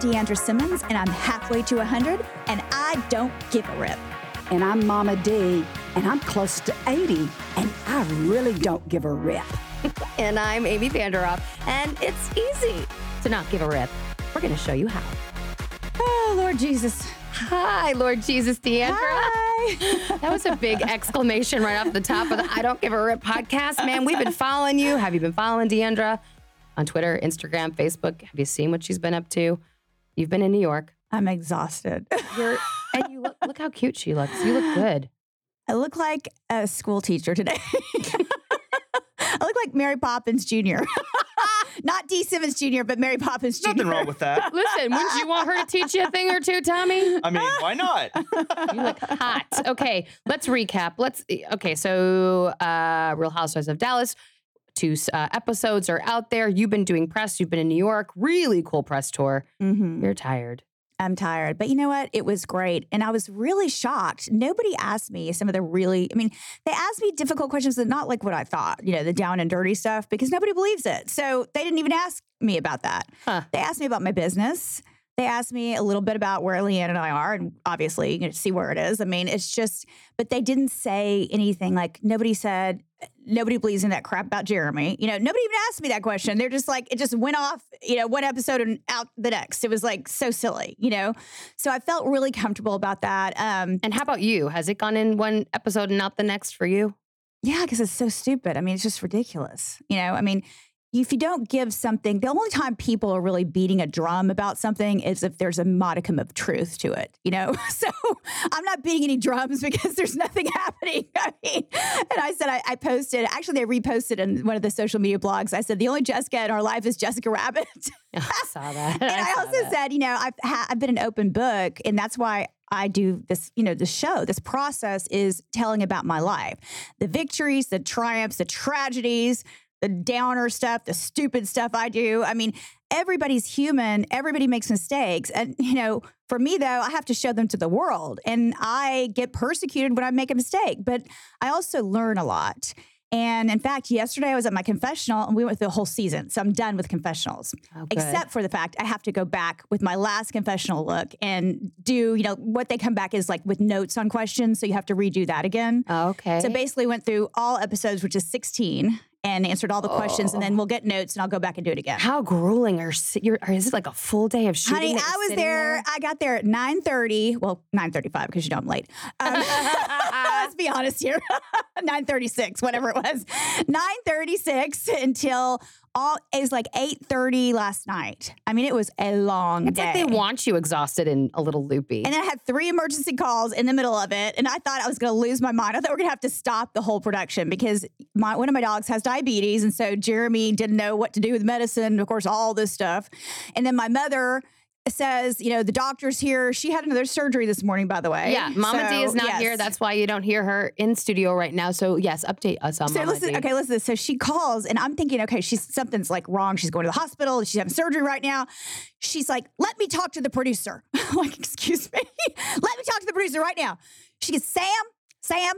Deandra Simmons, and I'm halfway to 100, and I don't give a rip. And I'm Mama D, and I'm close to 80, and I really don't give a rip. and I'm Amy Vanderoef, and it's easy to not give a rip. We're going to show you how. Oh, Lord Jesus. Hi, Lord Jesus, Deandra. Hi. that was a big exclamation right off the top of the I Don't Give a Rip podcast, man. We've been following you. Have you been following Deandra on Twitter, Instagram, Facebook? Have you seen what she's been up to? You've been in New York. I'm exhausted. You're, and you look, look how cute she looks. You look good. I look like a school teacher today. I look like Mary Poppins Jr. Not D. Simmons Jr., but Mary Poppins Jr. Nothing wrong with that. Listen, wouldn't you want her to teach you a thing or two, Tommy? I mean, why not? You look hot. Okay, let's recap. Let's okay. So, uh, Real Housewives of Dallas, two uh, episodes are out there. You've been doing press. You've been in New York. Really cool press tour. Mhm. You're tired. I'm tired. But you know what? It was great. And I was really shocked. Nobody asked me some of the really, I mean, they asked me difficult questions that not like what I thought, you know, the down and dirty stuff, because nobody believes it. So they didn't even ask me about that. Huh. They asked me about my business. They asked me a little bit about where Leanne and I are, and obviously, you can see where it is. I mean, it's just, but they didn't say anything like nobody said, nobody believes in that crap about Jeremy. You know, nobody even asked me that question. They're just like, it just went off, you know, one episode and out the next. It was like so silly, you know? So I felt really comfortable about that. Um, And how about you? Has it gone in one episode and not the next for you? yeah, because it's so stupid. I mean, it's just ridiculous. You know, I mean, if you don't give something, the only time people are really beating a drum about something is if there's a modicum of truth to it, you know? So I'm not beating any drums because there's nothing happening. I mean, and I said, I, I posted, actually, they reposted in one of the social media blogs. I said, the only Jessica in our life is Jessica Rabbit. I saw that. and I, saw also that. said, you know, I've ha- I've been an open book, and that's why I do this. You know, the show, this process is telling about my life, the victories, the triumphs, the tragedies, the downer stuff, the stupid stuff I do. I mean, everybody's human. Everybody makes mistakes, and you know, for me though, I have to show them to the world, and I get persecuted when I make a mistake, but I also learn a lot. And in fact, yesterday I was at my confessional and we went through the whole season. So I'm done with confessionals Oh, except for the fact I have to go back with my last confessional look and do, you know, what they come back is like with notes on questions. So you have to redo that again. Oh, okay. So basically went through all episodes, which is 16, and answered all the questions. And then we'll get notes and I'll go back and do it again. how grueling are or is it like a full day of shooting? Honey, I was sitting there, I got there at 9.30. Well, 9.35 because you know I'm late. Um, let's be honest here. 9.36, whatever it was. 9.36 until all, it was like 8.30 last night. I mean, it was a long It's day. like they want you exhausted and a little loopy. And then I had three emergency calls in the middle of it. And I thought I was going to lose my mind. I thought we are going to have to stop the whole production because my, one of my dogs has diabetes. And so Jeremy didn't know what to do with medicine, of course, all this stuff. And then my mother says, you know, the doctor's here. She had another surgery this morning, by the way. yeah, Mama D is not yes. here. That's why you don't hear her in studio right now. So yes, update us on So Mama listen, D. okay, listen. So she calls, and I'm thinking, okay, she's something's like wrong. She's going to the hospital. She's having surgery right now. She's like, let me talk to the producer. Like, excuse me, let me talk to the producer right now. She goes, Sam, Sam,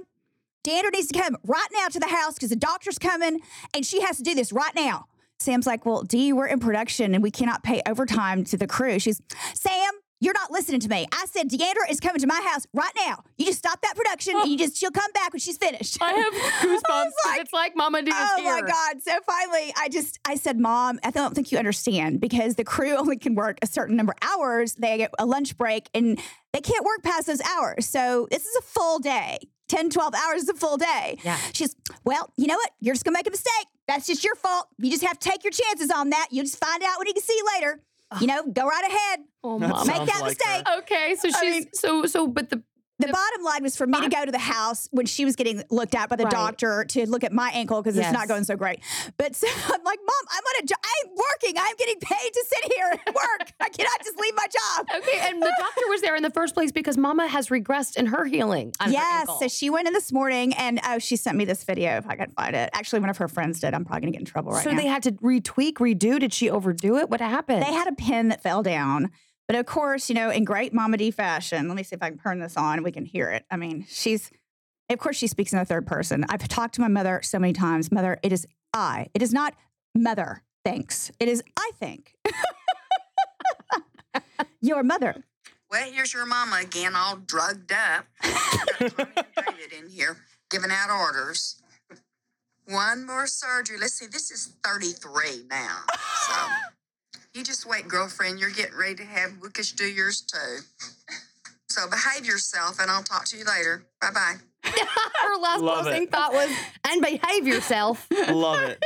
Deandra needs to come right now to the house because the doctor's coming, and she has to do this right now. Sam's like, well, Dee, we're in production and we cannot pay overtime to the crew. She's, Sam, you're not listening to me. I said Deandra is coming to my house right now. You just stop that production and you just she'll come back when she's finished. I have goosebumps. 'cause like, it's like Mama D Oh here. my God. So finally, I just, I said, Mom, I don't think you understand because the crew only can work a certain number of hours. They get a lunch break and they can't work past those hours. So this is a full day. 10, 12 hours is a full day. Yeah. She's, well, you know what? You're just going to make a mistake. That's just your fault. You just have to take your chances on that. You'll just find out when you can see later. You know, go right ahead. Oh, That Make that like mistake. her. Okay, so she's I mean- so so, but the The bottom line was for me to go to the house when she was getting looked at by the Right. doctor to look at my ankle because it's not going so great. But so I'm like, Mom, I'm on a job. I'm working. I'm getting paid to sit here and work. I cannot just leave my job. Okay, and the doctor was there in the first place because Mama has regressed in her healing. On her Yes. So she went in this morning and oh, she sent me this video if I can find it. Actually, one of her friends did. I'm probably gonna get in trouble right so now. they had to retweak, redo. Did she overdo it? What happened? They had a pin that fell down. But of course, you know, in great Mama D fashion, let me see if I can turn this on. We can hear it. I mean, she's, of course, she speaks in the third person. I've talked to my mother so many times. Mother, it is I. It is not mother thanks. It is I think. Your mother. Well, here's your mama again, all drugged up. David in here giving out orders. One more surgery. Let's see, this is 33 now. So you just wait, girlfriend. You're getting ready to have Wickish do yours too. So behave yourself, and I'll talk to you later. Bye bye. her last Love closing it. thought was, "And behave yourself." Love it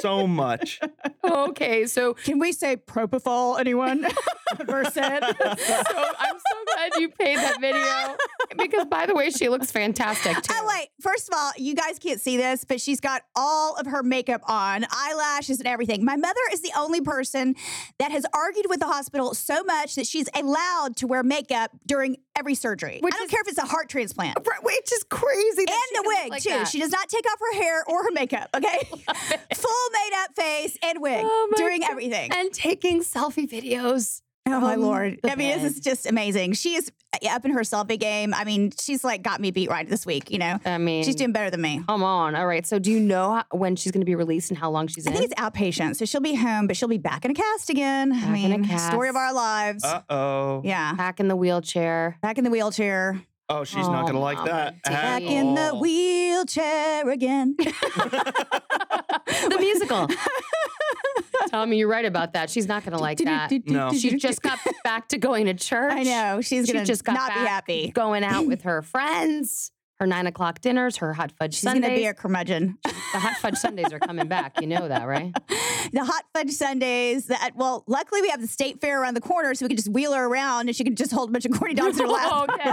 so much. okay, so Can we say propofol, anyone? Versed. so I'm so glad you paid that video because, by the way, she looks fantastic too. Oh, wait. First of all, you guys can't see this, but she's got all of her makeup on, eyelashes and everything. My mother is the only person that has argued with the hospital so much that she's allowed to wear makeup during every surgery. Which I don't is- care if it's a heart transplant. Right, Which is crazy. And the wig, like too. that. She does not take off her hair or her makeup, okay? Full made up face and wig Oh during God. everything. and taking selfie videos. Oh my lord! I mean, this is just amazing. She is up in her selfie game. I mean, she's like got me beat right this week. You know, I mean, she's doing better than me. Come on. All right. So, do you know when she's going to be released and how long she's I in? think it's outpatient, so she'll be home, but she'll be back in a cast again. I Back in a mean, story of our lives. Uh oh. yeah, back in the wheelchair. back in the wheelchair. Oh, she's not Oh, gonna like that. dear. at Back in the wheelchair again. the musical. Tommy, you're right about that. She's not going to like that. No. She just got back to going to church. I know she's She gonna just got not be back happy. Going out with her friends, her nine o'clock dinners, her hot fudge She's Sundays. gonna be a curmudgeon. the hot fudge Sundays are coming back. You know that, right? the hot fudge Sundays. That well, luckily we have the state fair around the corner, so we can just wheel her around, and she can just hold a bunch of corny dogs in her lap. okay.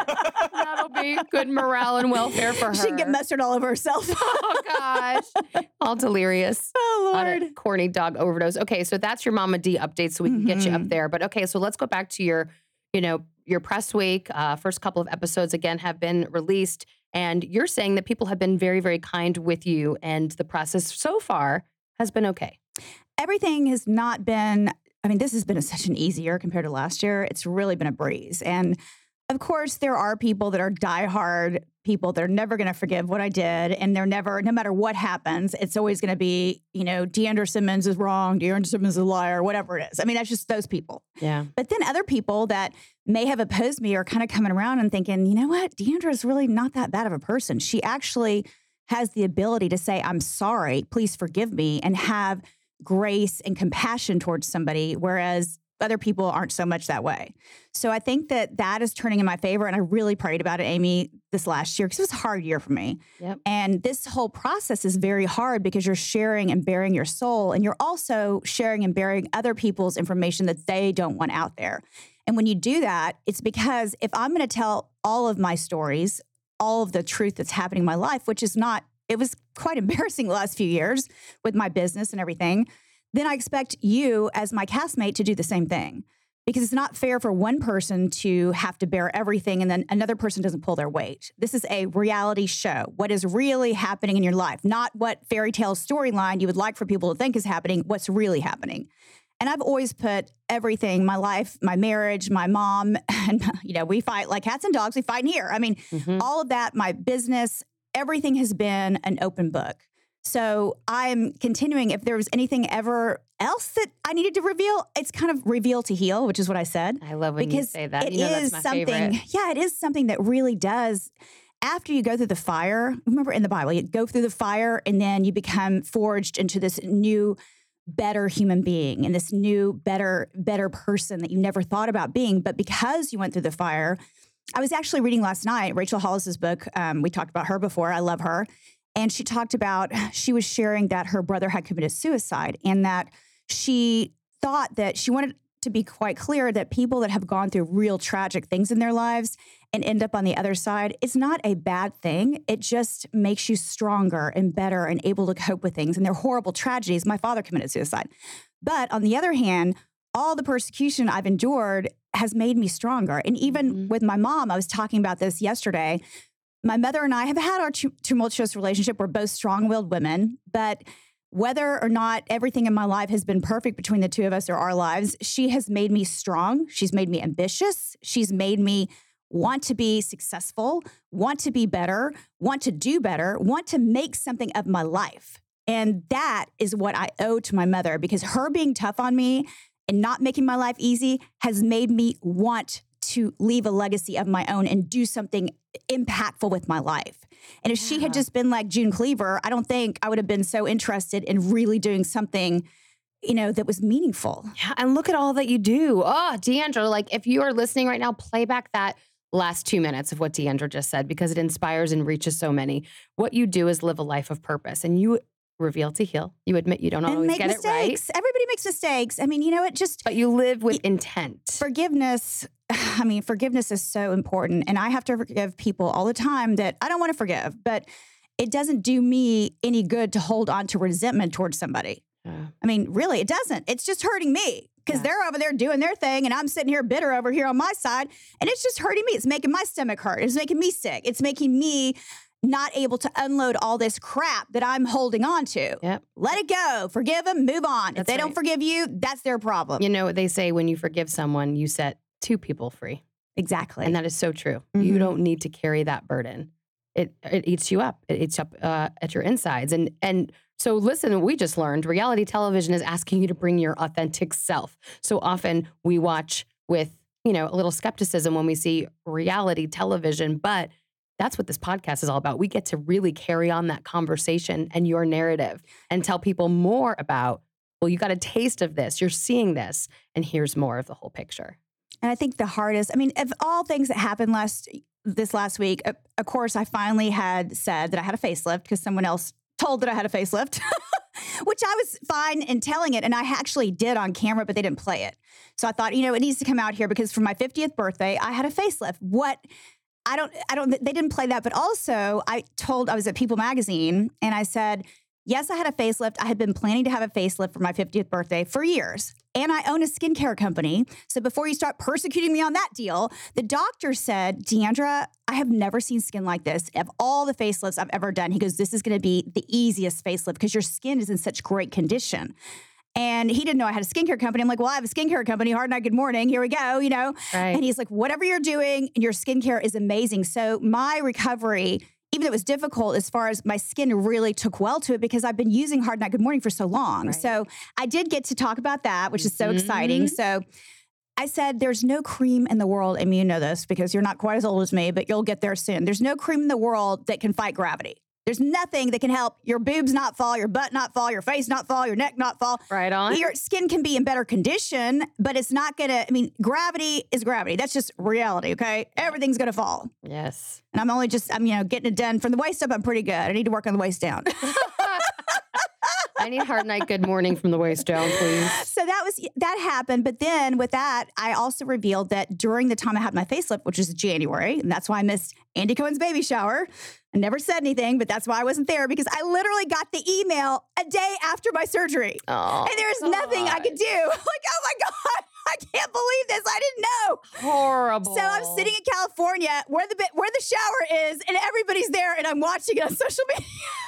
That'll be good morale and welfare for her. She can get mustard all over herself. Oh gosh. All delirious. oh Lord. corny dog overdose. Okay, so that's your Mama D update, so we can get you up Mhm. there. But okay, so let's go back to your, you know, your press week. Uh, first couple of episodes again have been released, and you're saying that people have been very, very kind with you, and the process so far has been okay. everything has not been i mean this has been a, such an easy year compared to last year it's really been a breeze and of course there are people that are diehard people they're never going to forgive what i did and they're never no matter what happens it's always going to be you know deandra simmons is wrong deandra simmons is a liar whatever it is i mean that's just those people Yeah. but then other people that may have opposed me are kind of coming around and thinking, you know what? Deandra is really not that bad of a person. She actually has the ability to say, I'm sorry, please forgive me, and have grace and compassion towards somebody, whereas other people aren't so much that way. So I think that that is turning in my favor. And I really prayed about it, Amy, this last year because it was a hard year for me. Yep. And this whole process is very hard because you're sharing and bearing your soul, and you're also sharing and bearing other people's information that they don't want out there. And when you do that, it's because if I'm going to tell all of my stories, all of the truth that's happening in my life, which is not, it was quite embarrassing the last few years with my business and everything, then I expect you as my castmate to do the same thing. Because it's not fair for one person to have to bear everything and then another person doesn't pull their weight. This is a reality show. What is really happening in your life, not what fairy tale storyline you would like for people to think is happening, what's really happening. And I've always put everything, my life, my marriage, my mom, and you know, we fight like cats and dogs, we fight in here. I mean, Mhm. all of that, my business, everything has been an open book. So I'm continuing. If there was anything ever else that I needed to reveal, it's kind of reveal to heal, which is what I said. I love when because you say that. it you know is that's my something. favorite. Yeah, it is something that really does. After you go through the fire, remember in the Bible, you go through the fire and then you become forged into this new, better human being and this new, better, better person that you never thought about being. But because you went through the fire, I was actually reading last night Rachel Hollis's book. Um, we talked about her before. I love her. And she talked about, she was sharing that her brother had committed suicide and that she thought that she wanted to be quite clear that people that have gone through real tragic things in their lives and end up on the other side, it's not a bad thing. It just makes you stronger and better and able to cope with things. And they're horrible tragedies. My father committed suicide. But on the other hand, all the persecution I've endured has made me stronger. And even Mhm. with my mom, I was talking about this yesterday. My mother and I have had our tumultuous relationship. We're both strong willed women, but whether or not everything in my life has been perfect between the two of us or our lives, she has made me strong. She's made me ambitious. She's made me want to be successful, want to be better, want to do better, want to make something of my life. And that is what I owe to my mother because her being tough on me and not making my life easy has made me want to leave a legacy of my own and do something impactful with my life. And if she had just been like June Cleaver, I don't think I would have been so interested in really doing something, you know, that was meaningful. Yeah, and look at all that you do. Oh, Deandra, like if you are listening right now, play back that last two minutes of what Deandra just said because it inspires and reaches so many. What you do is live a life of purpose and you reveal to heal. You admit you don't and always get mistakes. it right, Everybody makes mistakes. I mean, you know, it just but you live with intent. forgiveness i mean forgiveness is so important and i have to forgive people all the time that i don't want to forgive but it doesn't do me any good to hold on to resentment towards somebody. Yeah. i mean really it doesn't. It's just hurting me because Yeah. they're over there doing their thing and i'm sitting here bitter over here on my side and it's just hurting me. It's making my stomach hurt. It's making me sick. It's making me not able to unload all this crap that i'm holding on to. Yep. let it go. Forgive them move on. If That's they don't forgive you that's their problem. You know what they say when you forgive someone, you set two people free. exactly And that is so true. You Mhm. don't need to carry that burden. It it eats you up. It eats up uh, at your insides. And and so listen, we just learned reality television is asking you to bring your authentic self. So often we watch with you know a little skepticism when we see reality television, but that's what this podcast is all about. We get to really carry on that conversation and your narrative and tell people more about. Well, you got a taste of this. You're seeing this, and here's more of the whole picture. And I think the hardest, I mean, of all things that happened last this last week, of, course, I finally had said that I had a facelift because someone else told that I had a facelift, which I was fine in telling it. And I actually did on camera, but they didn't play it. So I thought, you know, it needs to come out here because for my 50th birthday, I had a facelift. What I don't, I don't, they didn't play that. But also, I told, I was at People Magazine and I said, Yes, I had a facelift. I had been planning to have a facelift for my 50th birthday for years. And I own a skincare company. So before you start persecuting me on that deal, the doctor said, Deandra, I have never seen skin like this. Of all the facelifts I've ever done, he goes, This is going to be the easiest facelift because your skin is in such great condition. And he didn't know I had a skincare company. I'm like, well, I have a skincare company. Hard night, good morning. Here we go, you know? Right. And he's like, whatever you're doing, your skincare is amazing. So my recovery, even though it was difficult as far as my skin really took well to it because I've been using Hard Night Good Morning for so long. Right. So I did get to talk about that, which is so Mhm. exciting. So I said, there's no cream in the world, and you know this because you're not quite as old as me, but you'll get there soon. There's no cream in the world that can fight gravity. There's nothing that can help your boobs not fall, your butt not fall, your face not fall, your neck not fall. right on. Your skin can be in better condition, but it's not gonna, I mean, gravity is gravity. That's just reality, okay? Everything's gonna fall. Yes. And I'm only just, I'm, you know, getting it done from the waist up. I'm pretty good. I need to work on the waist down. I need hard night good morning from the waist down, please. so that was, that happened. But then with that, I also revealed that during the time I had my facelift, which was January, and that's why I missed Andy Cohen's baby shower. I never said anything, but that's why I wasn't there because I literally got the email a day after my surgery. Oh, and there's nothing I could do. Like, oh my God, I can't believe this. I didn't know. horrible. So I'm sitting in California where the where the shower is, and everybody's there, and I'm watching it on social media.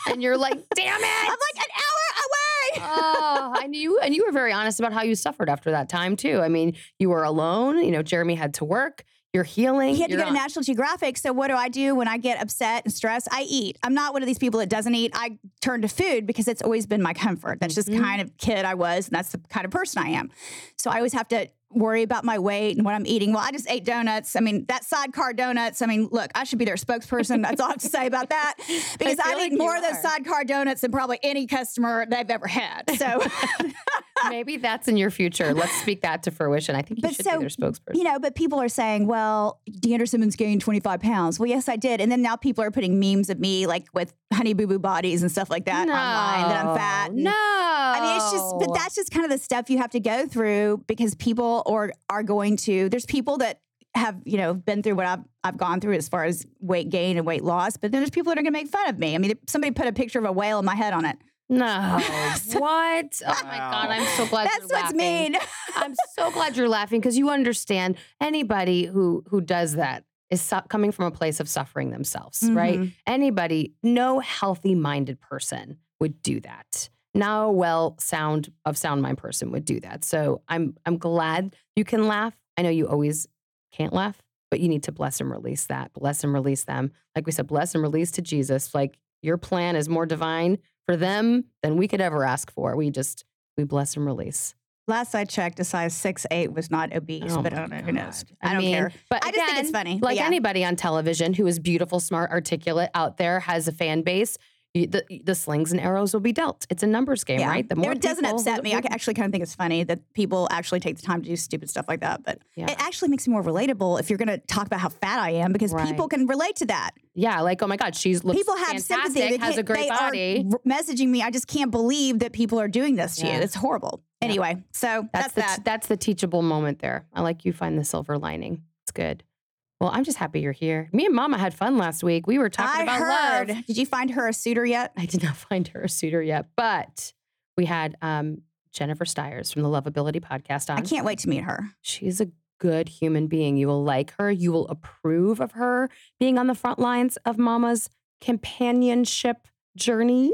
and you're like, damn it. I'm like an hour away. oh, I knew you, and you were very honest about how you suffered after that time too. I mean, you were alone. You know, Jeremy had to work. You're healing. He had to go to National Geographic. So what do I do when I get upset and stressed? I eat. I'm not one of these people that doesn't eat. I turn to food because it's always been my comfort. That's just Mhm. kind of kid I was, and that's the kind of person I am. So I always have to worry about my weight and what I'm eating. Well, I just ate donuts. I mean, that sidecar donuts. I mean, look, I should be their spokesperson. That's all I have to say about that because feel I, like eat more of those sidecar donuts than probably any customer they've ever had. So. Maybe that's in your future. Let's speak that to fruition. I think you But should so, be their spokesperson. You know, but people are saying, well, Deandra Simmons gained 25 pounds. Well, yes, I did. And then now people are putting memes of me like with honey boo boo bodies and stuff like that online that I'm fat. and- No. I mean, it's it's just, but that's just kind of the stuff you have to go through because people or are going to. There's people that have you know been through what I've I've gone through as far as weight gain and weight loss, but then there's people that are going to make fun of me. I mean, somebody put a picture of a whale in my head on it. No. what? Oh my God. I'm so glad That's what's laughing. mean. I'm so glad you're laughing because you understand anybody who who does that is su- coming from a place of suffering themselves, right? Mhm. Anybody, no healthy minded person would do that. No well sound of sound mind person would do that. So I'm I'm glad you can laugh. I know you always can't laugh, but you need to bless and release that. Bless and release them. Like we said, bless and release to Jesus. Like your plan is more divine for them than we could ever ask for. We just we bless and release. Last I checked, a size six eight was not obese, Oh but I don't know. Who knows? God. I, don't mean, care. But I just think it's again, funny. Like yeah. anybody on television who is beautiful, smart, articulate out there has a fan base. The, the slings and arrows will be dealt. It's a numbers game, Yeah. right? The more it doesn't upset me. I actually kind of think it's funny that people actually take the time to do stupid stuff like that. But Yeah. it actually makes me more relatable if you're going to talk about how fat I am because Right. people can relate to that. yeah, like oh my god, she's looks people have sympathy. They, has a great body. messaging me. I just can't believe that people are doing this to Yeah. you. It's horrible. Anyway, so That's that's, the that. that's the teachable moment there. I like you find the silver lining. It's good. Well, I'm just happy you're here. Me and Mama had fun last week. We were talking I about heard. love. Did you find her a suitor yet? I did not find her a suitor yet, but we had um, Jennifer Stiers from the Lovability podcast on. I can't wait to meet her. She's a good human being. You will like her. You will approve of her being on the front lines of Mama's companionship journey.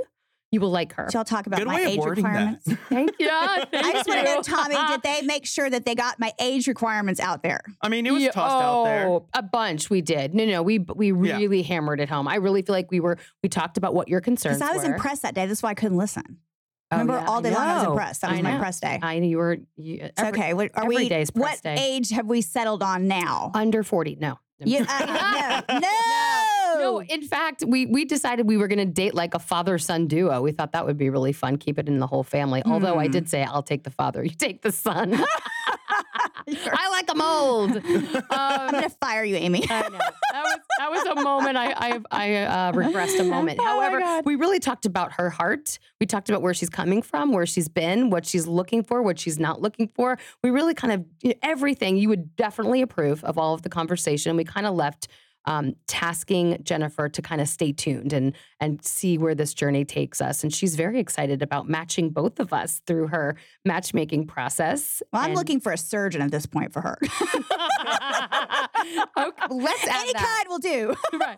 You will like her. Shall talk about Good my age requirements. that. Thank you. I just want to know, Tommy, did they make sure that they got my age requirements out there? I mean, it was Yeah, tossed out there. oh, A bunch we did. No, no, we we Yeah. really hammered it home. I really feel like we were we talked about what your concerns Because I was were. impressed that day. That's why I couldn't listen. Oh, Remember, yeah, all I day long I was impressed. That was I my know. press day. I knew you were you, It's every- okay. What, are every we? day's press what day. age have we settled on now? under 40. No. You, uh, no, no, No, in fact, we we decided we were going to date like a father son duo. We thought that would be really fun. Keep it in the whole family. Although I Hmm. did say I'll take the father, you take the son. I like them old. I'm Um, gonna fire you, Amy. I know that was that was a moment I I, I uh, regressed a moment. Oh However, we really talked about her heart. We talked about where she's coming from, where she's been, what she's looking for, what she's not looking for. We really kind of you know, everything you would definitely approve of all of the conversation. We kind of left um, tasking Jennifer to kind of stay tuned and and see where this journey takes us. And she's very excited about matching both of us through her matchmaking process. Well, I'm And- looking for a surgeon at this point for her. okay, let's add Any that. kind will do. right.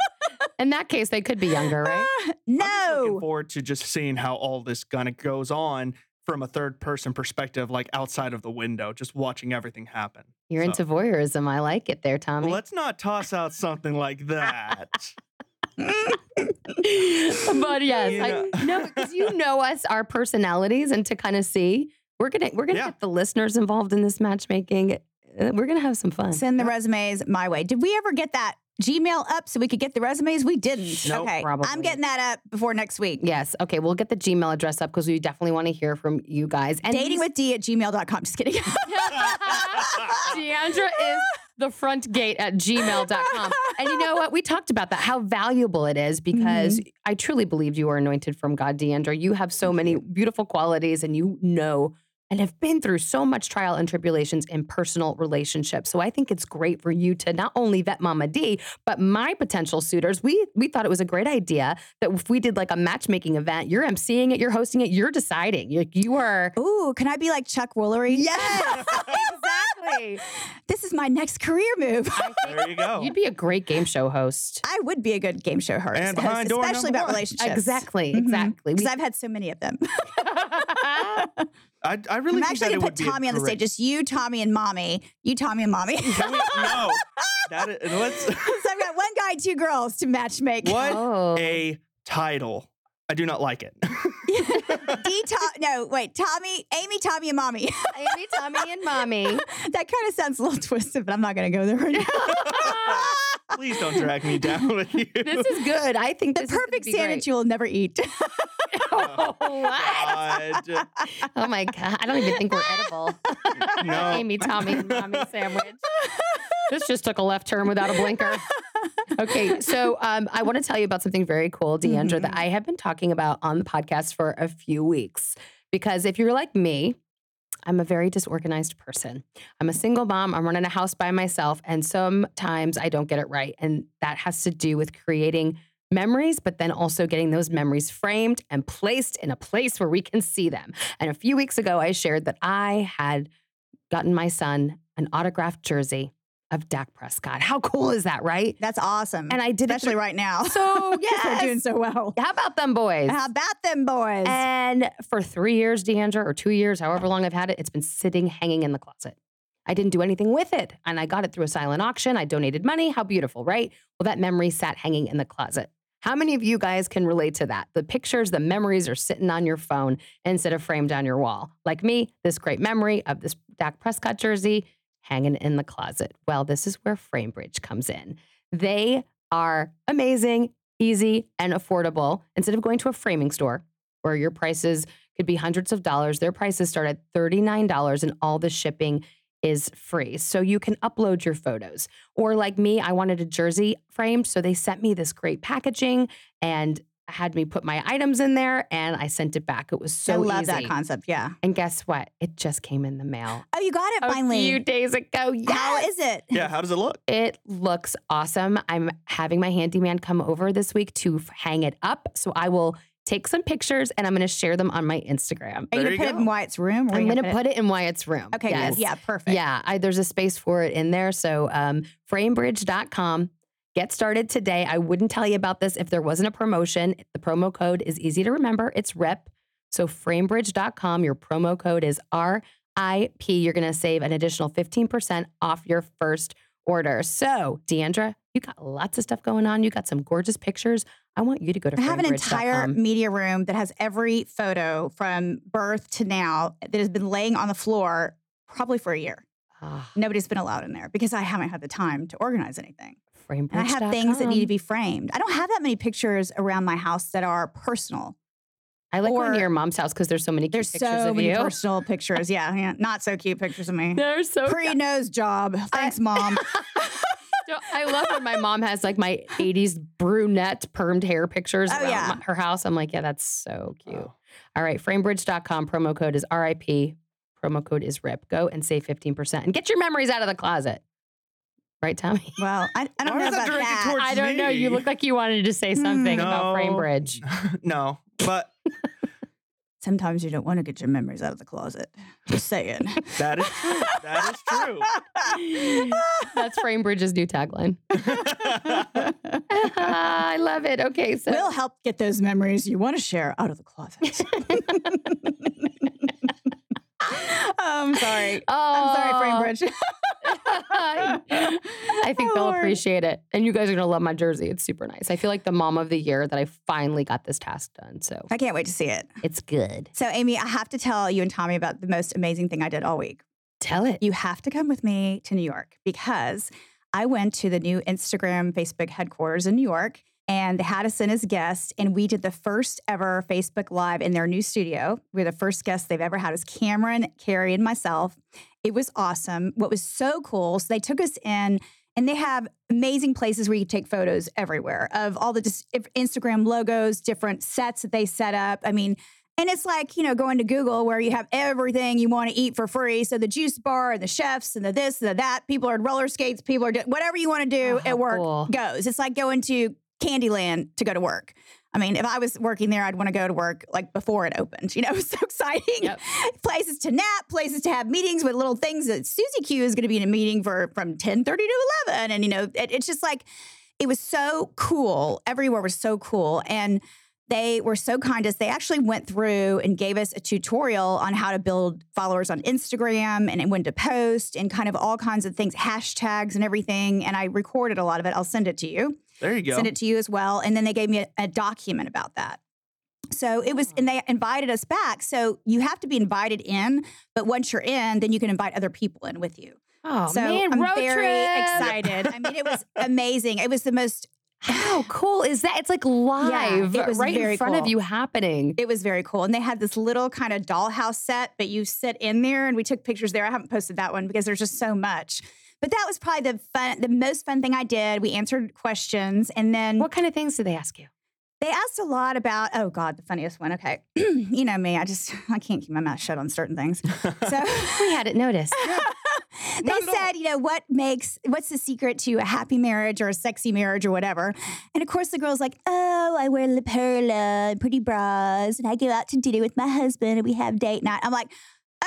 In that case, they could be younger, right? I'm just looking forward to just seeing how all this kind of goes on from a third person perspective, like outside of the window, just watching everything happen. You're So- into voyeurism. I like it there, Tommy. Well, let's not toss out something like that. but yes, Yeah. I know because you know us, our personalities, and to kind of see, we're gonna we're gonna Yeah. get the listeners involved in this matchmaking. Uh, We're gonna have some fun. Send the resumes my way. Did we ever get that Gmail up so we could get the resumes? We didn't. Nope. okay. Probably. I'm getting that up before next week. Yes. Okay. We'll get the Gmail address up because we definitely want to hear from you guys. And Dating with D at gmail.com. Just kidding. Deandra is the front gate at gmail.com. And you know what? We talked about that, how valuable it is because mm-hmm. I truly believe you are anointed from God, Deandra. You have so many beautiful qualities and you know and have been through so much trial and tribulations in personal relationships. So I think it's great for you to not only vet Mama D, but my potential suitors. We we thought it was a great idea that if we did like a matchmaking event, you're emceeing it, you're hosting it, you're deciding. You, you are Ooh, can I be like Chuck Woolery? Yes, exactly. This is my next career move. there you go. You'd be a great game show host. I would be a good game show host, And host, door especially about one. relationships. Exactly, Mhm. exactly. Because We- I've had so many of them. I, I really I'm actually gonna put would be a Tommy on the great- stage. Just you, Tommy, and Mommy. You, Tommy, and Mommy. so Can we, no, that is, let's. I've got one guy, two girls to match make. What Oh. a title! I do not like it. D Tom, no, wait, Tommy, Amy, Tommy, and Mommy. Amy, Tommy, and Mommy. that kind of sounds a little twisted, but I'm not going to go there right now. Please don't drag me down with you. This is good. I think the this is perfect be sandwich you will never eat. Oh, what? God. Oh my god! I don't even think we're edible. No. Amy, Tommy, and Mommy sandwich. This just took a left turn without a blinker. Okay, so um, I want to tell you about something very cool, Deandra, that I have been talking about on the podcast for a few weeks Because if you're like me, I'm a very disorganized person. I'm a single mom. I'm running a house by myself. And sometimes I don't get it right. And that has to do with creating memories, but then also getting those memories framed and placed in a place where we can see them. And a few weeks ago, I shared that I had gotten my son an autographed jersey of Dak Prescott. How cool is that, right? That's awesome. And I did it especially through- right now. So, yes, they're doing so well. How about them boys? How about them boys? And for three years, Deandra, or two years, however long I've had it, it's been sitting hanging in the closet. I didn't do anything with it. And I got it through a silent auction. I donated money. How beautiful, right? Well, that memory sat hanging in the closet. How many of you guys can relate to that? The pictures, the memories are sitting on your phone instead of framed on your wall. Like me, this great memory of this Dak Prescott jersey hanging in the closet. Well, this is where FrameBridge comes in. They are amazing, easy, and affordable. Instead of going to a framing store where your prices could be hundreds of dollars, their prices start at $39 and all the shipping is free. So you can upload your photos. Or like me, I wanted a jersey framed. So they sent me this great packaging and had me put my items in there and I sent it back. It was so I love easy. that concept. Yeah. And guess what? It just came in the mail Oh, you got it a finally. A few days ago. Yes. How is it? Yeah, how does it look? It looks awesome. I'm having my handyman come over this week to hang it up. So I will take some pictures and I'm going to share them on my Instagram. Are you gonna you put it in Wyatt's room? I'm going to put it in Wyatt's room. Okay, yes. Yeah, perfect. Yeah, I, there's a space for it in there. So um, framebridge.com. Get started today. I wouldn't tell you about this if there wasn't a promotion. The promo code is easy to remember. It's RIP. So framebridge.com. Your promo code is RIP. You're going to save an additional 15% off your first order. So, Deandra, you got lots of stuff going on. You got some gorgeous pictures. I want you to go to I have an entire media room that has every photo from birth to now that has been laying on the floor probably for a year. Ah, Nobody's been allowed in there because I haven't had the time to organize anything. And I have things that need to be framed. I don't have that many pictures around my house that are personal. I like going to your mom's house because there's so many cute There's pictures so of many you. personal pictures. Yeah, yeah, not so cute pictures of me. They're so Pre nose job. Thanks, mom. So I love when my mom has like my 80s brunette permed hair pictures Oh, around yeah. my- her house. I'm like, yeah, that's so cute. Oh. All right, framebridge.com. Promo code is RIP. Promo code is RIP. Go and save 15% and get your memories out of the closet. Right, Tommy? Well, I, I don't Why know is that about that. I don't know. You look like you wanted to say something hmm. about Framebridge. no, but Sometimes you don't want to get your memories out of the closet. Just saying. that is true. That is true. That's Framebridge's new tagline. I love it. Okay, so we'll help get those memories you want to share out of the closet. I'm sorry. I'm sorry, Oh. Framebridge. I think they'll appreciate it. And you guys are going to love my jersey. It's super nice. I feel like the mom of the year that I finally got this task done. So I can't wait to see it. it's good. So, Amy, I have to tell you and Tommy about the most amazing thing I did all week. Tell it. You have to come with me to New York because I went to the new Instagram, Facebook headquarters in New York and they had us in as guests. And we did the first ever Facebook Live in their new studio. We're the first guests they've ever had as Cameron, Carrie, and myself. It was awesome. What was so cool, so they took us in and they have amazing places where you take photos everywhere of all the just Instagram logos, different sets that they set up. I mean, and it's like, you know, going to Google where you have everything you want to eat for free. So the juice bar and the chefs and the this and the that. People are roller skates. People are doing whatever you want to do Oh, at work cool. goes. It's like going to Candyland to go to work. I mean, if I was working there, I'd want to go to work like before it opened. You know, it was so exciting. Yep. places to nap, places to have meetings with little things that Susie Q is going to be in a meeting for from 10 30 to 11. And, you know, it, it's just like, it was so cool. Everywhere was so cool. And they were so kind to us. They actually went through and gave us a tutorial on how to build followers on Instagram and when to post and kind of all kinds of things, hashtags and everything. And I recorded a lot of it. I'll send it to you There you go. send it to you as well. And then they gave me a, a document about that. So it was, ah. and they invited us back. So you have to be invited in, but once you're in, then you can invite other people in with you. Oh, so man. I'm road very trip. excited. I mean, it was amazing. It was the most, How cool is that? It's like live it was right in front of you happening. it was very cool. And they had this little kind of dollhouse set, but you sit in there and we took pictures there. I haven't posted that one because there's just so much. But that was probably the fun, the most fun thing I did. We answered questions and then What kind of things did they ask you? They asked a lot about, oh God, the funniest one. Okay. you know me, I just, I can't keep my mouth shut on certain things. So We hadn't noticed. they Not at all. said, you know, what makes, what's the secret to a happy marriage or a sexy marriage or whatever? And of course, the girl's like, oh, I wear La Perla and pretty bras and I go out to dinner with my husband and we have date night. I'm like,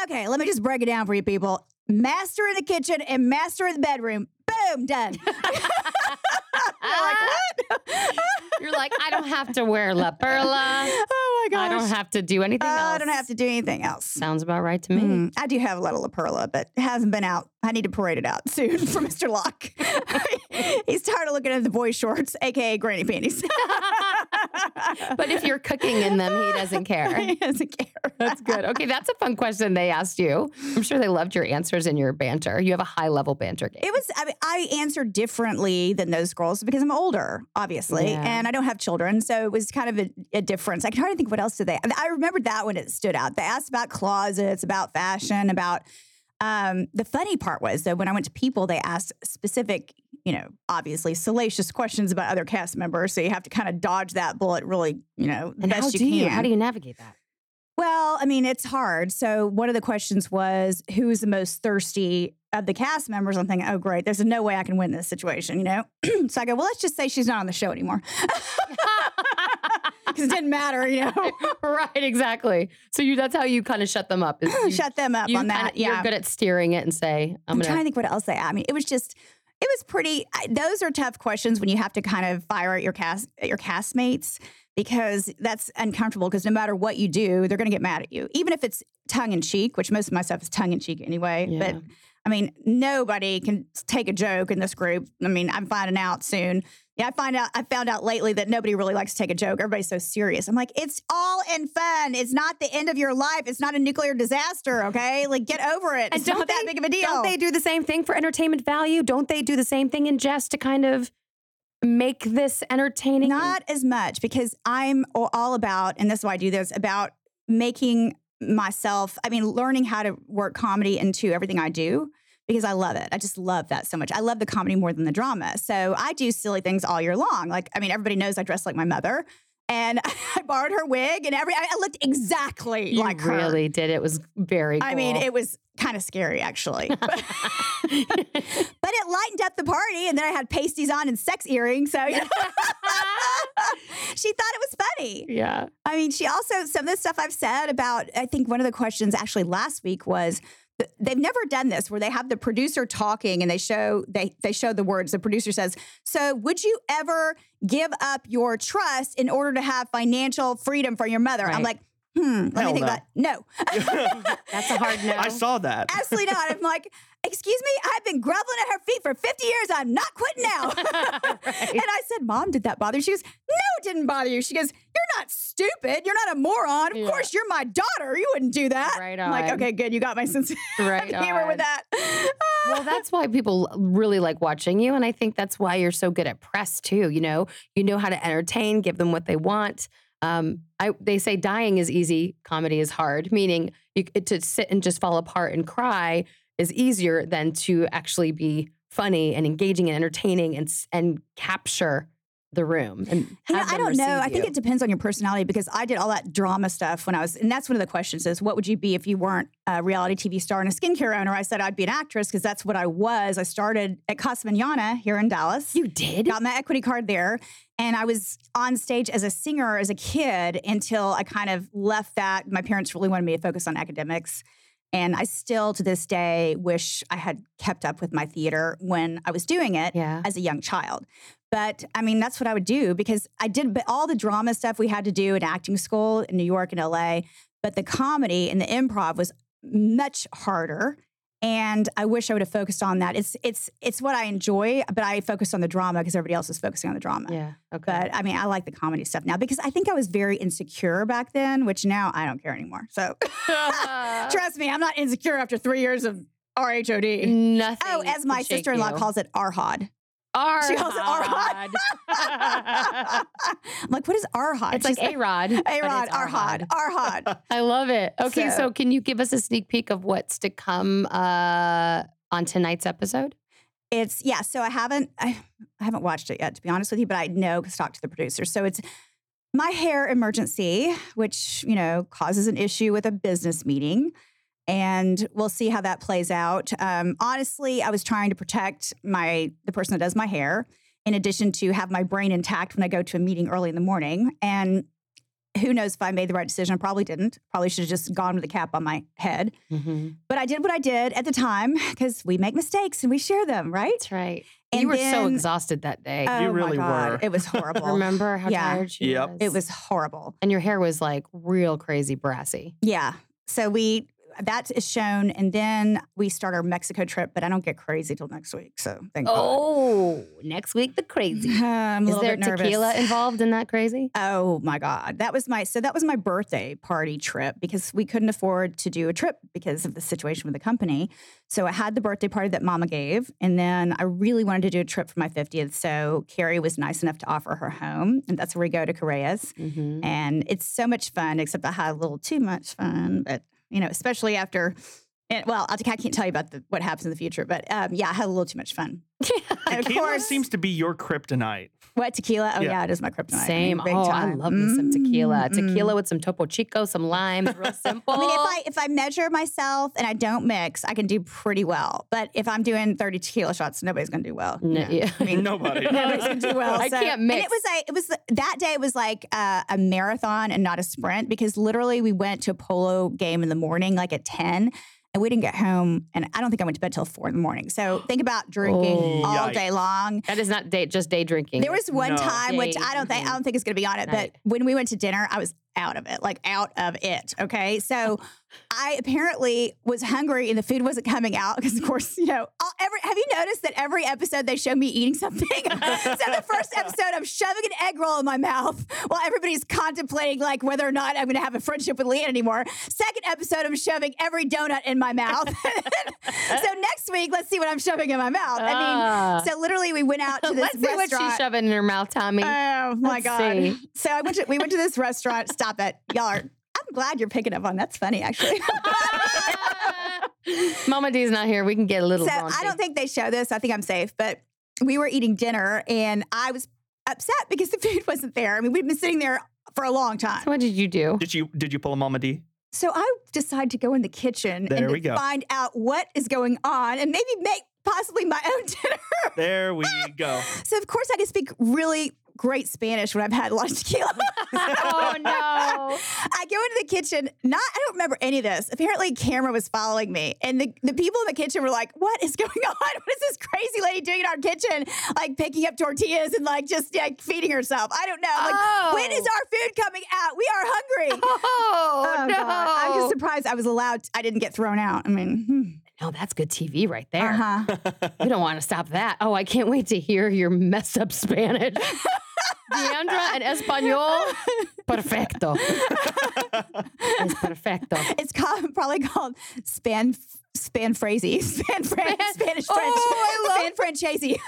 okay, let me just break it down for you people. Master in the kitchen and master in the bedroom. Boom, done. You're like, I don't have to wear La Perla. oh my gosh. I don't have to do anything Oh, else. I don't have to do anything else. Sounds about right to me. Mm, I do have a little La Perla, but it hasn't been out. I need to parade it out soon for Mr. Lock. He's tired of looking at the boy shorts, aka granny panties. But if you're cooking in them, he doesn't care. he doesn't care. That's good. Okay, that's a fun question they asked you. I'm sure they loved your answers and your banter. You have a high level banter game. It was. I, mean, I answered differently than those girls because I'm older, obviously, Yeah. and I don't have children, so it was kind of a, a difference. I can hardly think what else did they. I, mean, I remembered that when it stood out. They asked about closets, about fashion, about. Um, the funny part was that when I went to people, they asked specific, you know, obviously salacious questions about other cast members. So you have to kind of dodge that bullet, really, you know, the and how best do you you? How do you navigate that? Well, I mean, it's hard. So one of the questions was, who's the most thirsty of the cast members? I'm thinking, oh, great. There's no way I can win this situation, you know? so I go, well, let's just say she's not on the show anymore. Because it didn't matter, you know? right, exactly. So you that's how you kind of shut them up. is Shut them up on kinda- that. Yeah. You're good at steering it and say, I'm, I'm gonna trying to think what else they I mean, it was just, it was pretty, those are tough questions when you have to kind of fire at your cast, at your castmates because that's uncomfortable because no matter what you do, they're going to get mad at you. Even if it's tongue in cheek, which most of my stuff is tongue in cheek anyway. Yeah. But I mean, nobody can take a joke in this group. I mean, I'm finding out soon. Yeah, I find out. I found out lately that nobody really likes to take a joke. Everybody's so serious. I'm like, it's all in fun. It's not the end of your life. It's not a nuclear disaster. Okay, like get over it. It's not that big of a deal. Don't they do the same thing for entertainment value? Don't they do the same thing in jest to kind of make this entertaining? Not as much because I'm all about, and this is why I do this, about making myself, I mean, learning how to work comedy into everything I do because I love it. I just love that so much. I love the comedy more than the drama. So I do silly things all year long. Like, I mean, everybody knows I dress like my mother. And I borrowed her wig and every I looked exactly you like her. really did. It was very. Good. I mean, it was kind of scary actually. but but it lightened up the party. And then I had pasties on and sex earrings. So you know. she thought it was funny. yeah. I mean, she also, some of the stuff I've said about, I think one of the questions actually last week was, They've never done this where they have the producer talking and they show they they show the words. The producer says, "So, would you ever give up your trust in order to have financial freedom for your mother?" I'm like, "Hmm, let Hell me think no. about no." That's a hard no. I saw that. Absolutely not. I'm like, excuse me, I've been groveling at her feet for 50 years. I'm not quitting now. And I said, Mom, did that bother you? She goes, No, it didn't bother you. She goes, You're not stupid. You're not a moron. Of Yeah. course, you're my daughter. You wouldn't do that. Right I'm like, okay, good. You got my sense of Right humor on. with that. well, that's why people really like watching you. And I think that's why you're so good at press too. You know, you know how to entertain, give them what they want. Um, I, they say dying is easy, comedy is hard, meaning you, to sit and just fall apart and cry is easier than to actually be funny and engaging and entertaining and, and capture the room. And You know, I don't know. I think you. it depends on your personality because I did all that drama stuff when I was, and that's one of the questions is, what would you be if you weren't a reality TV star and a skincare owner? I said I'd be an actress because that's what I was. I started at Casa Manana here in Dallas. You did? got my equity card there. And I was on stage as a singer as a kid until I kind of left that. My parents really wanted me to focus on academics. And I still to this day wish I had kept up with my theater when I was doing it Yeah. as a young child. But I mean, that's what I would do because I did all the drama stuff we had to do in acting school in New York and LA. But the comedy and the improv was much harder. And I wish I would have focused on that. It's it's it's what I enjoy, but I focused on the drama because everybody else is focusing on the drama. Yeah. Okay. But I mean, I like the comedy stuff now because I think I was very insecure back then, which now I don't care anymore. So trust me, I'm not insecure after three years of RHOD. Nothing. Oh, as my sister in law calls it RHOD. Arhad. She calls it Arhad. I'm like, what is RHOD? It's like A Rod. A Rod, Arhad, Arhad. I love it. Okay, so, So- can you give us a sneak peek of what's to come uh, on tonight's episode? It's yeah. So I haven't I, I haven't watched it yet, to be honest with you, but I know because I talked to the producer. So it's my hair emergency, which, you know, causes an issue with a business meeting. And we'll see how that plays out. Um, honestly, I was trying to protect my the person that does my hair, in addition to have my brain intact when I go to a meeting early in the morning. And who knows if I made the right decision? I probably didn't. Probably should have just gone with the cap on my head. Mm-hmm. But I did what I did at the time because we make mistakes and we share them, right? That's right. And you were so exhausted that day. Oh really my God. were. It was horrible. Remember how yeah. tired she Yep. was? It was horrible. and your hair was like real crazy brassy. Yeah. So we that is shown, and then we start our Mexico trip. But I don't get crazy till next week. So thank you. Oh, next week the crazy. God. Is there tequila involved in that crazy? Oh my God. That was my so that was my birthday party trip because we couldn't afford to do a trip because of the situation with the company. So I had the birthday party that mama gave. And then I really wanted to do a trip for my 50th. So Carrie was nice enough to offer her home. And that's where we go to Correa's. Mm-hmm. And it's so much fun, except I had a little too much fun. But, you know, especially after and well, I I can't tell you about the, what happens in the future, but um, yeah, I had a little too much fun. And of Tequila course, seems to be your kryptonite. what tequila? Oh Yeah. yeah, it is my kryptonite. I Same. mean, big Oh, time. I love me some tequila. Mm, Tequila mm. with some Topo Chico, some limes, real simple. I mean, if I if I measure myself and I don't mix, I can do pretty well. But if I'm doing 30 tequila shots, nobody's gonna do well. No, Yeah. yeah. I mean, Nobody. nobody's gonna do well. I So- can't And mix. it was like it was that day. It was like uh, a marathon and not a sprint because literally we went to a polo game in the morning, like at 10. And we didn't get home, and I don't think I went to bed till four in the morning. So think about drinking Oh. all Yikes. day long. that is not day, just day drinking. There was one No. time which I don't think I don't think it's going to be on it, night. but when we went to dinner, I was out of it, like out of it. Okay, so oh. I apparently was hungry and the food wasn't coming out because, of course, you know, I'll every have you noticed that every episode they show me eating something? so the first episode, I'm shoving an egg roll in my mouth while everybody's contemplating like whether or not I'm going to have a friendship with LeeAnne anymore. Second episode, I'm shoving every donut in my mouth. so next week, let's see what I'm shoving in my mouth. I Ah. mean, so literally, we went out to this Let's see what restaurant. she's shoving in her mouth, Tommy. Oh my Let's god! see. So I went to we went to this restaurant. Stop it, y'all are. I'm glad you're picking up on. That's funny, actually. Mama D's not here. We can get a little. so raunchy. I don't think they show this. I think I'm safe. But we were eating dinner, and I was upset because the food wasn't there. I mean, we'd been sitting there for a long time. So what did you do? Did you did you pull a Mama D? So I decided to go in the kitchen There and we go. find out what is going on, and maybe make possibly my own dinner. There we go. so of course I can speak really great Spanish when I've had a lot of tequila. oh no! I go into the kitchen. Not, I don't remember any of this. Apparently, camera was following me, and the, the people in the kitchen were like, "What is going on? What is this crazy lady doing in our kitchen? Like picking up tortillas and like just like feeding herself? I don't know. Like, when is Oh. our food coming out? We are hungry. Oh, no! God. I'm just surprised I was allowed. I didn't get thrown out. I mean, hmm. No, that's good TV right there. uh huh. We don't want to stop that. Oh, I can't wait to hear your messed up Spanish. Deandra and Espanol. Perfecto. Es perfecto. It's called, probably called span span phrasey, span French, Spanish French, Oh, I love- span Frenchese.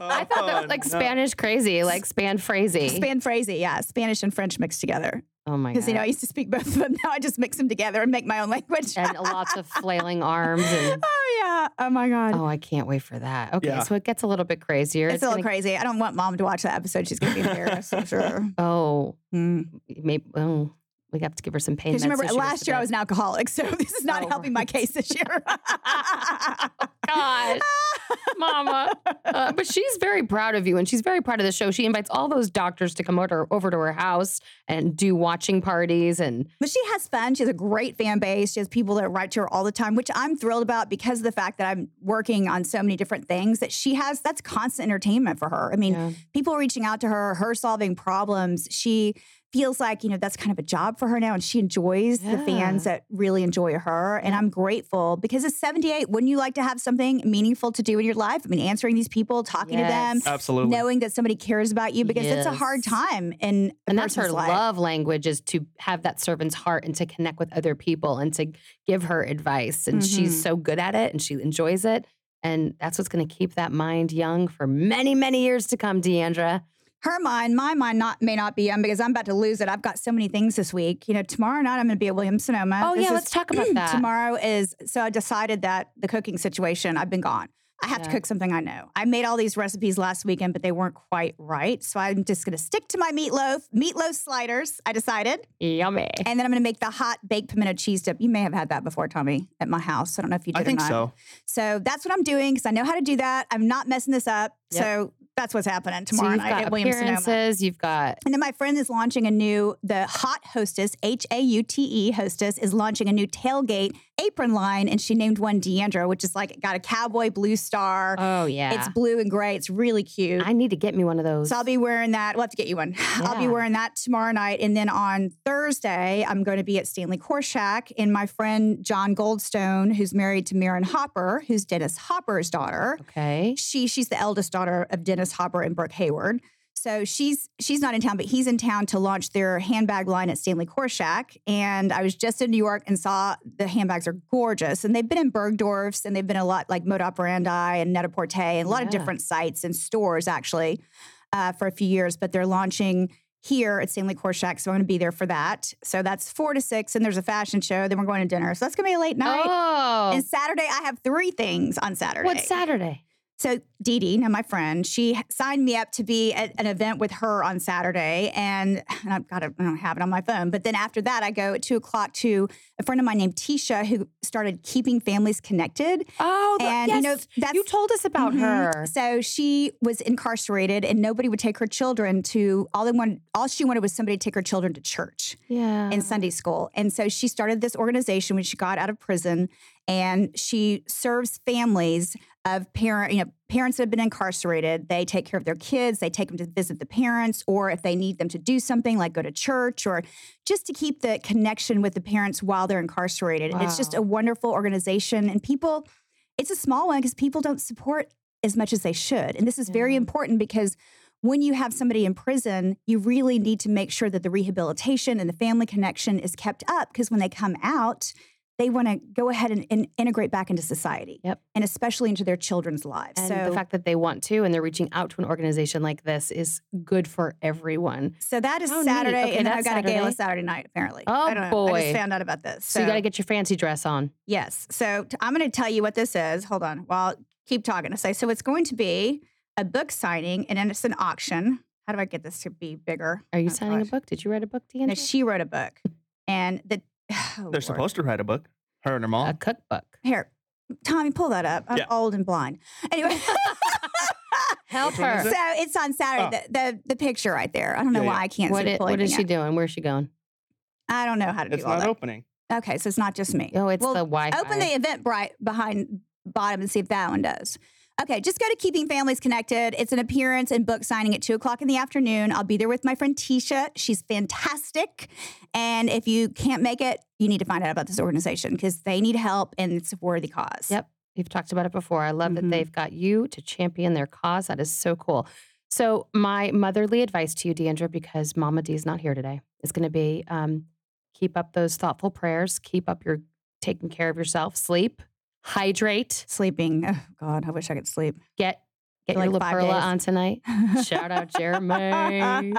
I thought that was like no. Spanish crazy, like span phrasy. Span phrasey, yeah, Spanish and French mixed together. Oh my God. Because you know I used to speak both of them. Now I just mix them together and make my own language. and lots of flailing arms and oh yeah. Oh my god. oh, I can't wait for that. Okay, Yeah. so it gets a little bit crazier. it's, a little gonna- crazy. I don't want mom to watch that episode. She's gonna be embarrassed. I'm sure. Oh, Mm. maybe. Oh, we have to give her some pain. Because remember, last year I was an alcoholic, so this is not Oh, helping my case this year. God, Mama. Uh, but she's very proud of you, and she's very proud of the show. She invites all those doctors to come over, over to her house and do watching parties. And But she has fun. She has a great fan base. She has people that write to her all the time, which I'm thrilled about because of the fact that I'm working on so many different things that she has. That's constant entertainment for her. I mean, Yeah. people reaching out to her, her solving problems. She feels like, you know, that's kind of a job for her now. And she enjoys the fans that really enjoy her. And I'm grateful because at 78, wouldn't you like to have something meaningful to do in your life? I mean, answering these people, talking to them, Absolutely. knowing that somebody cares about you because it's a hard time in and that's her life. love language is to have that servant's heart and to connect with other people and to give her advice. And she's Mhm. so good at it and she enjoys it. And that's what's going to keep that mind young for many, many years to come, Deandra. Her mind, my mind not may not be young because I'm about to lose it. I've got so many things this week. You know, tomorrow night I'm going to be at Williams Sonoma. Oh, This yeah, is- let's talk about that. Tomorrow is so I decided that the cooking situation. I've been gone. I have to cook something I know. I made all these recipes last weekend, but they weren't quite right. So I'm just going to stick to my meatloaf, meatloaf sliders. I decided. Yummy. And then I'm going to make the hot baked pimento cheese dip. You may have had that before, Tommy, at my house. I don't know if you did I think or not. so. So that's what I'm doing because I know how to do that. I'm not messing this up. Yep. So that's what's happening So tomorrow you've night got at Williams Sonoma. You've got And then my friend is launching a new, the Haute Hostess, H A U T E Hostess, is launching a new tailgate apron line. And she named one Deandra, which is like got a cowboy blue star. oh yeah. It's blue and gray. It's really cute. I need to get me one of those. So I'll be wearing that. We'll have to get you one. I'll be wearing that tomorrow night. And then on Thursday, I'm going to be at Stanley Korshak. And my friend John Goldstone, who's married to Marin Hopper, who's Dennis Hopper's daughter. okay. She she's the eldest daughter of Dennis Hopper and Brooke Hayward. So she's she's not in town, but he's in town to launch their handbag line at Stanley Korshak. And I was just in New York and saw the handbags are gorgeous. And they've been in Bergdorf's and they've been a lot like Moda Operandi and Net-a-Porter and a lot of different sites and stores actually uh, for a few years. But they're launching here at Stanley Korshak. So I'm going to be there for that. So that's four to six. And there's a fashion show. Then we're going to dinner. So that's going to be a late night. Oh. And Saturday, I have three things on Saturday. What's Saturday? So Dee Dee, now my friend, she signed me up to be at an event with her on Saturday, and, and I've got it, I don't have it on my phone. But then after that, I go at two o'clock to a friend of mine named Tisha who started keeping families connected. Oh, the- And, you know, that's- you told us about Mhm. her. So she was incarcerated, and nobody would take her children to. All they wanted, all she wanted was somebody to take her children to church Yeah. in Sunday school. And so she started this organization when she got out of prison and she serves families of parent, you know, parents that have been incarcerated. They take care of their kids, they take them to visit the parents, or if they need them to do something like go to church or just to keep the connection with the parents while they're incarcerated. It's just a wonderful organization. And people, it's a small one because people don't support as much as they should. And this is very important because when you have somebody in prison, you really need to make sure that the rehabilitation and the family connection is kept up because when they come out, they want to go ahead and, and integrate back into society. Yep. And especially into their children's lives. and so the fact that they want to and they're reaching out to an organization like this is good for everyone. so that is neat. Saturday, Okay, and then I've got a gala Saturday. Saturday night, apparently. Oh, I don't know. I just found out about this. So, you got to get your fancy dress on. Yes. So I'm going to tell you what this is. Hold on. Well, keep talking. I say so. It's going to be a book signing, and then it's an auction. How do I get this to be bigger? Are you Oh, signing gosh. a book? Did you write a book, No, she wrote a book, and the oh, They're Lord. supposed to write a book. Her and her mom. a cookbook. Here, Tommy, pull that up. I'm Yeah. old and blind. Anyway. Help Which one is her. So it's on Saturday. Oh. The, the the picture right there. I don't know Yeah, why yeah. I can't What, see it, pull what is she anything doing? Where's she going? I don't know how to it's do all not that. opening. Okay, so it's not just me. Oh, it's Well, the Wi-Fi. Open the Eventbrite behind bottom and see if that one does. Okay, just go to Keeping Families Connected. It's an appearance and book signing at two o'clock in the afternoon. I'll be there with my friend Tisha. She's fantastic. And if you can't make it, you need to find out about this organization because they need help and it's a worthy cause. Yep. You've talked about it before. I love Mhm. that they've got you to champion their cause. That is so cool. So, my motherly advice to you, Deandra, because Mama D is not here today, is going to be um, keep up those thoughtful prayers, keep up your taking care of yourself, sleep, hydrate, Sleeping. Oh, God, I wish I could sleep. get get your like on tonight. Shout out Jeremy.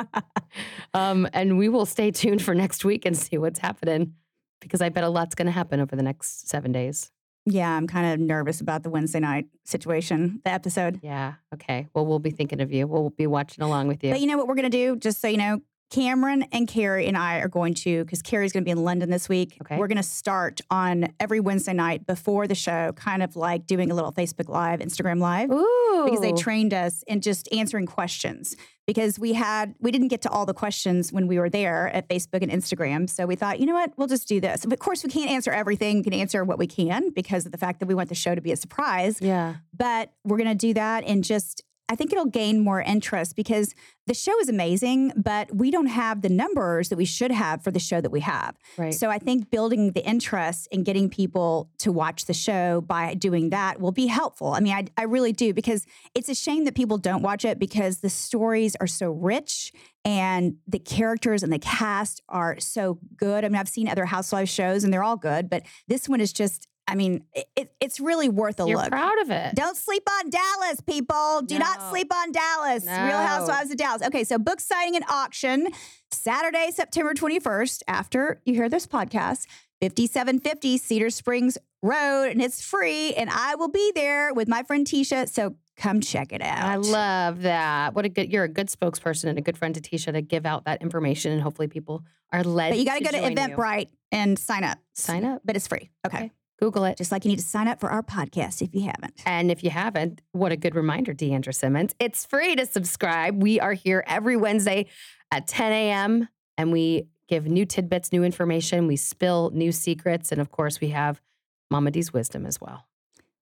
Um, and we will stay tuned for next week and see what's happening because I bet a lot's going to happen over the next seven days. Yeah, I'm kind of nervous about the Wednesday night situation, the episode. Yeah. Okay. Well, we'll be thinking of you. We'll be watching along with you. But you know what we're going to do? Just so you know, Cameron and Carrie and I are going to, because Carrie's going to be in London this week. Okay. We're going to start on every Wednesday night before the show, kind of like doing a little Facebook Live, Instagram Live. Ooh. Because they trained us in just answering questions. Because we had, we didn't get to all the questions when we were there at Facebook and Instagram. So we thought, you know what, we'll just do this. Of course, we can't answer everything. We can answer what we can because of the fact that we want the show to be a surprise Yeah. but we're going to do that and just I think it'll gain more interest because the show is amazing, but we don't have the numbers that we should have for the show that we have. Right. So I think building the interest and getting people to watch the show by doing that will be helpful. I mean, I, I really do because it's a shame that people don't watch it because the stories are so rich and the characters and the cast are so good. I mean, I've seen other Housewives shows and they're all good, but this one is just, I mean, it, it, it's really worth a You're look. proud of it. Don't sleep on Dallas, people. Do not sleep on Dallas. Real Housewives of Dallas. Okay, so book signing and auction Saturday, September 21st, after you hear this podcast. 5750 Cedar Springs Road, and it's free. And I will be there with my friend Tisha. So come check it out. I love that. What a good you're a good spokesperson and a good friend to Tisha to give out that information and hopefully people are led. But you got to go to join you. Eventbrite and sign up. Sign up. But it's free. Okay. Okay. Google it. Just like you need to sign up for our podcast if you haven't. And if you haven't, what a good reminder, Deandra Simmons. It's free to subscribe. We are here every Wednesday at 10 a.m. and we give new tidbits, new information. We spill new secrets. And of course, we have Mama D's wisdom as well.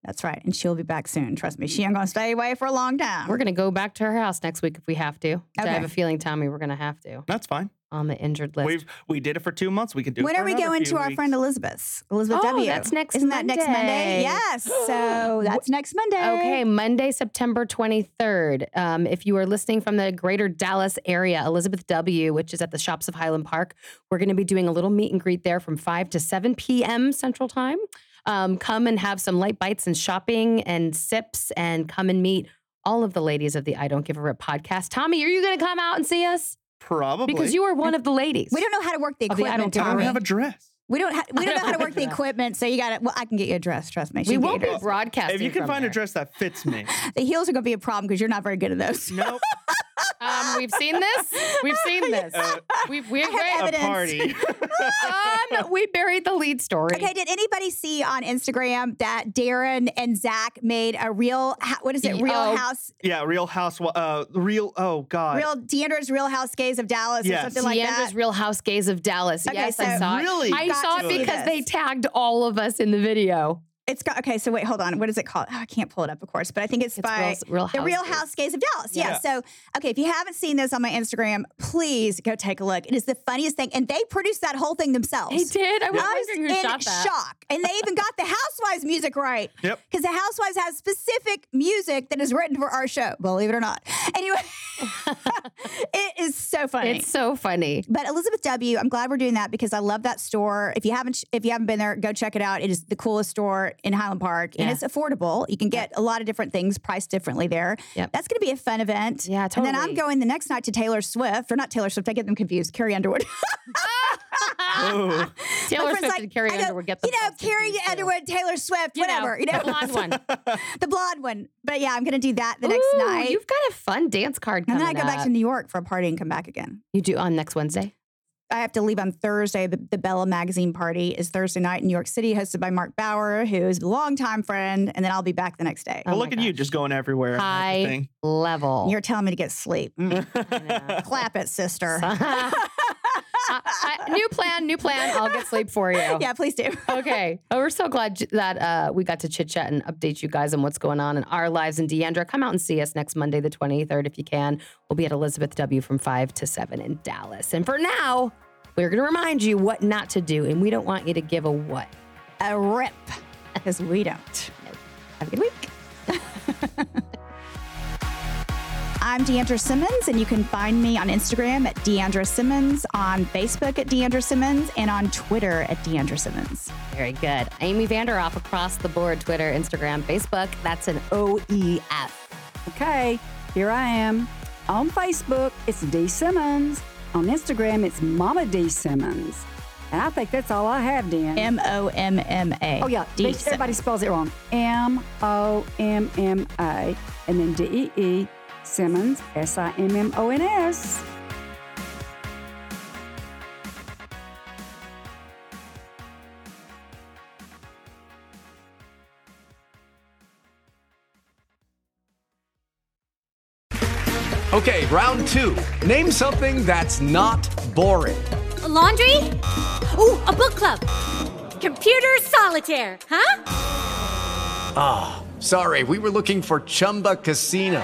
That's right. And she'll be back soon. Trust me. She ain't going to stay away for a long time. We're going to go back to her house next week if we have to. I have a feeling, Tommy, we're going to have to That's fine. on the injured list. We've we did it for two months. We can do. when it for are we going few to our friend Elizabeth's? Elizabeth Oh, W. that's next Isn't that next Monday? Monday. Yes. So that's next Monday. Okay, Monday, September 23rd. Um, if you are listening from the greater Dallas area, Elizabeth W., which is at the shops of Highland Park, we're going to be doing a little meet and greet there from 5 to 7 p.m. Central Time. Um, come and have some light bites and shopping and sips and come and meet all of the ladies of the I Don't Give a Rip podcast. Tommy, are you going to come out and see us? Probably Because you are one of the ladies. We don't know how to work the Oh, the I equipment. don't I don't have a dress. we don't. Ha- we don't know how to work the equipment. So you got to. Well, I can get you a dress. Trust me. She we won't be a broadcasting. If you can from find there. a dress that fits me. The heels are going to be a problem because you're not very good at those. Nope. Um, we've seen this. We've seen this. Uh, We've we I have a party. um, we buried the lead story. Okay, did anybody see on Instagram that Darren and Zach made a real, what is it, Real oh. House, yeah, Real House. Uh, real. Oh God. Real Deandra's Real House Gays of Dallas or Yes. something like that. Deandra's that? Real House Gays of Dallas. Okay, yes, I so- saw it. Really? I saw it see because they tagged all of us in the video. It's got, okay, so wait, hold on. What is it called? Oh, I can't pull it up, of course, but I think it's, It's by Real, Real the Real Gays. House Gays of Dallas. Yeah. Yeah. So, okay, if you haven't seen this on my Instagram, please go take a look. It is the funniest thing. And they produced that whole thing themselves. They did. I was I was wondering who in shot that. shock. And they even got the Housewives music right. Yep. Because the Housewives has specific music that is written for our show, believe it or not. Anyway, it is so funny. It's so funny. but Elizabeth W, I'm glad we're doing that because I love that store. If you haven't if you haven't been there, go check it out. It is the coolest store in Highland Park and it's affordable. You can get a lot of different things priced differently there. Yep. That's going to be a fun event. Yeah, And then I'm going the next night to Taylor Swift, or not Taylor Swift. I get them confused. Carrie Underwood. Taylor Swift like- and Carrie I go, Underwood get the you know, Carrie Underwood, Taylor Swift, You know, whatever. You know, the blonde one. the blonde one. But yeah, I'm going to do that the next night. You've got a fun dance card and then I go back to New York for a party and come back again. You do on next Wednesday. I have to leave on Thursday. The, the Bella Magazine party is Thursday night in New York City, hosted by Mark Bauer, who is a longtime friend. And then I'll be back the next day. Oh well, my look at you, just going everywhere. and High level. You're telling me to get sleep. Mm. Clap it, sister. I- new plan, new plan. I'll get sleep for you. yeah, please do. okay. Oh, we're so glad that uh, we got to chit chat and update you guys on what's going on in our lives. And Deandra, come out and see us next Monday, the 23rd, if you can. We'll be at Elizabeth W. from 5 to 7 in Dallas. And for now, we're going to remind you what not to do. And we don't want you to give a what. A rip, because we don't. Have a good week. I'm Deandra Simmons, and you can find me on Instagram at Deandra Simmons, on Facebook at Deandra Simmons, and on Twitter at Deandra Simmons. Very good. Amy Vanderoef across the board Twitter, Instagram, Facebook. That's an OEF. Okay, here I am. On Facebook, it's D Simmons. On Instagram, it's Mama D Simmons. And I think that's all I have, Dan. M O M M A. oh, yeah. D. everybody spells it wrong. M O M M A. And then D E E Simmons, S I M M O N S. Okay, round two. Name something that's not boring. A laundry? Ooh, a book club. Computer solitaire, huh? Ah, sorry, we were looking for Chumba Casino.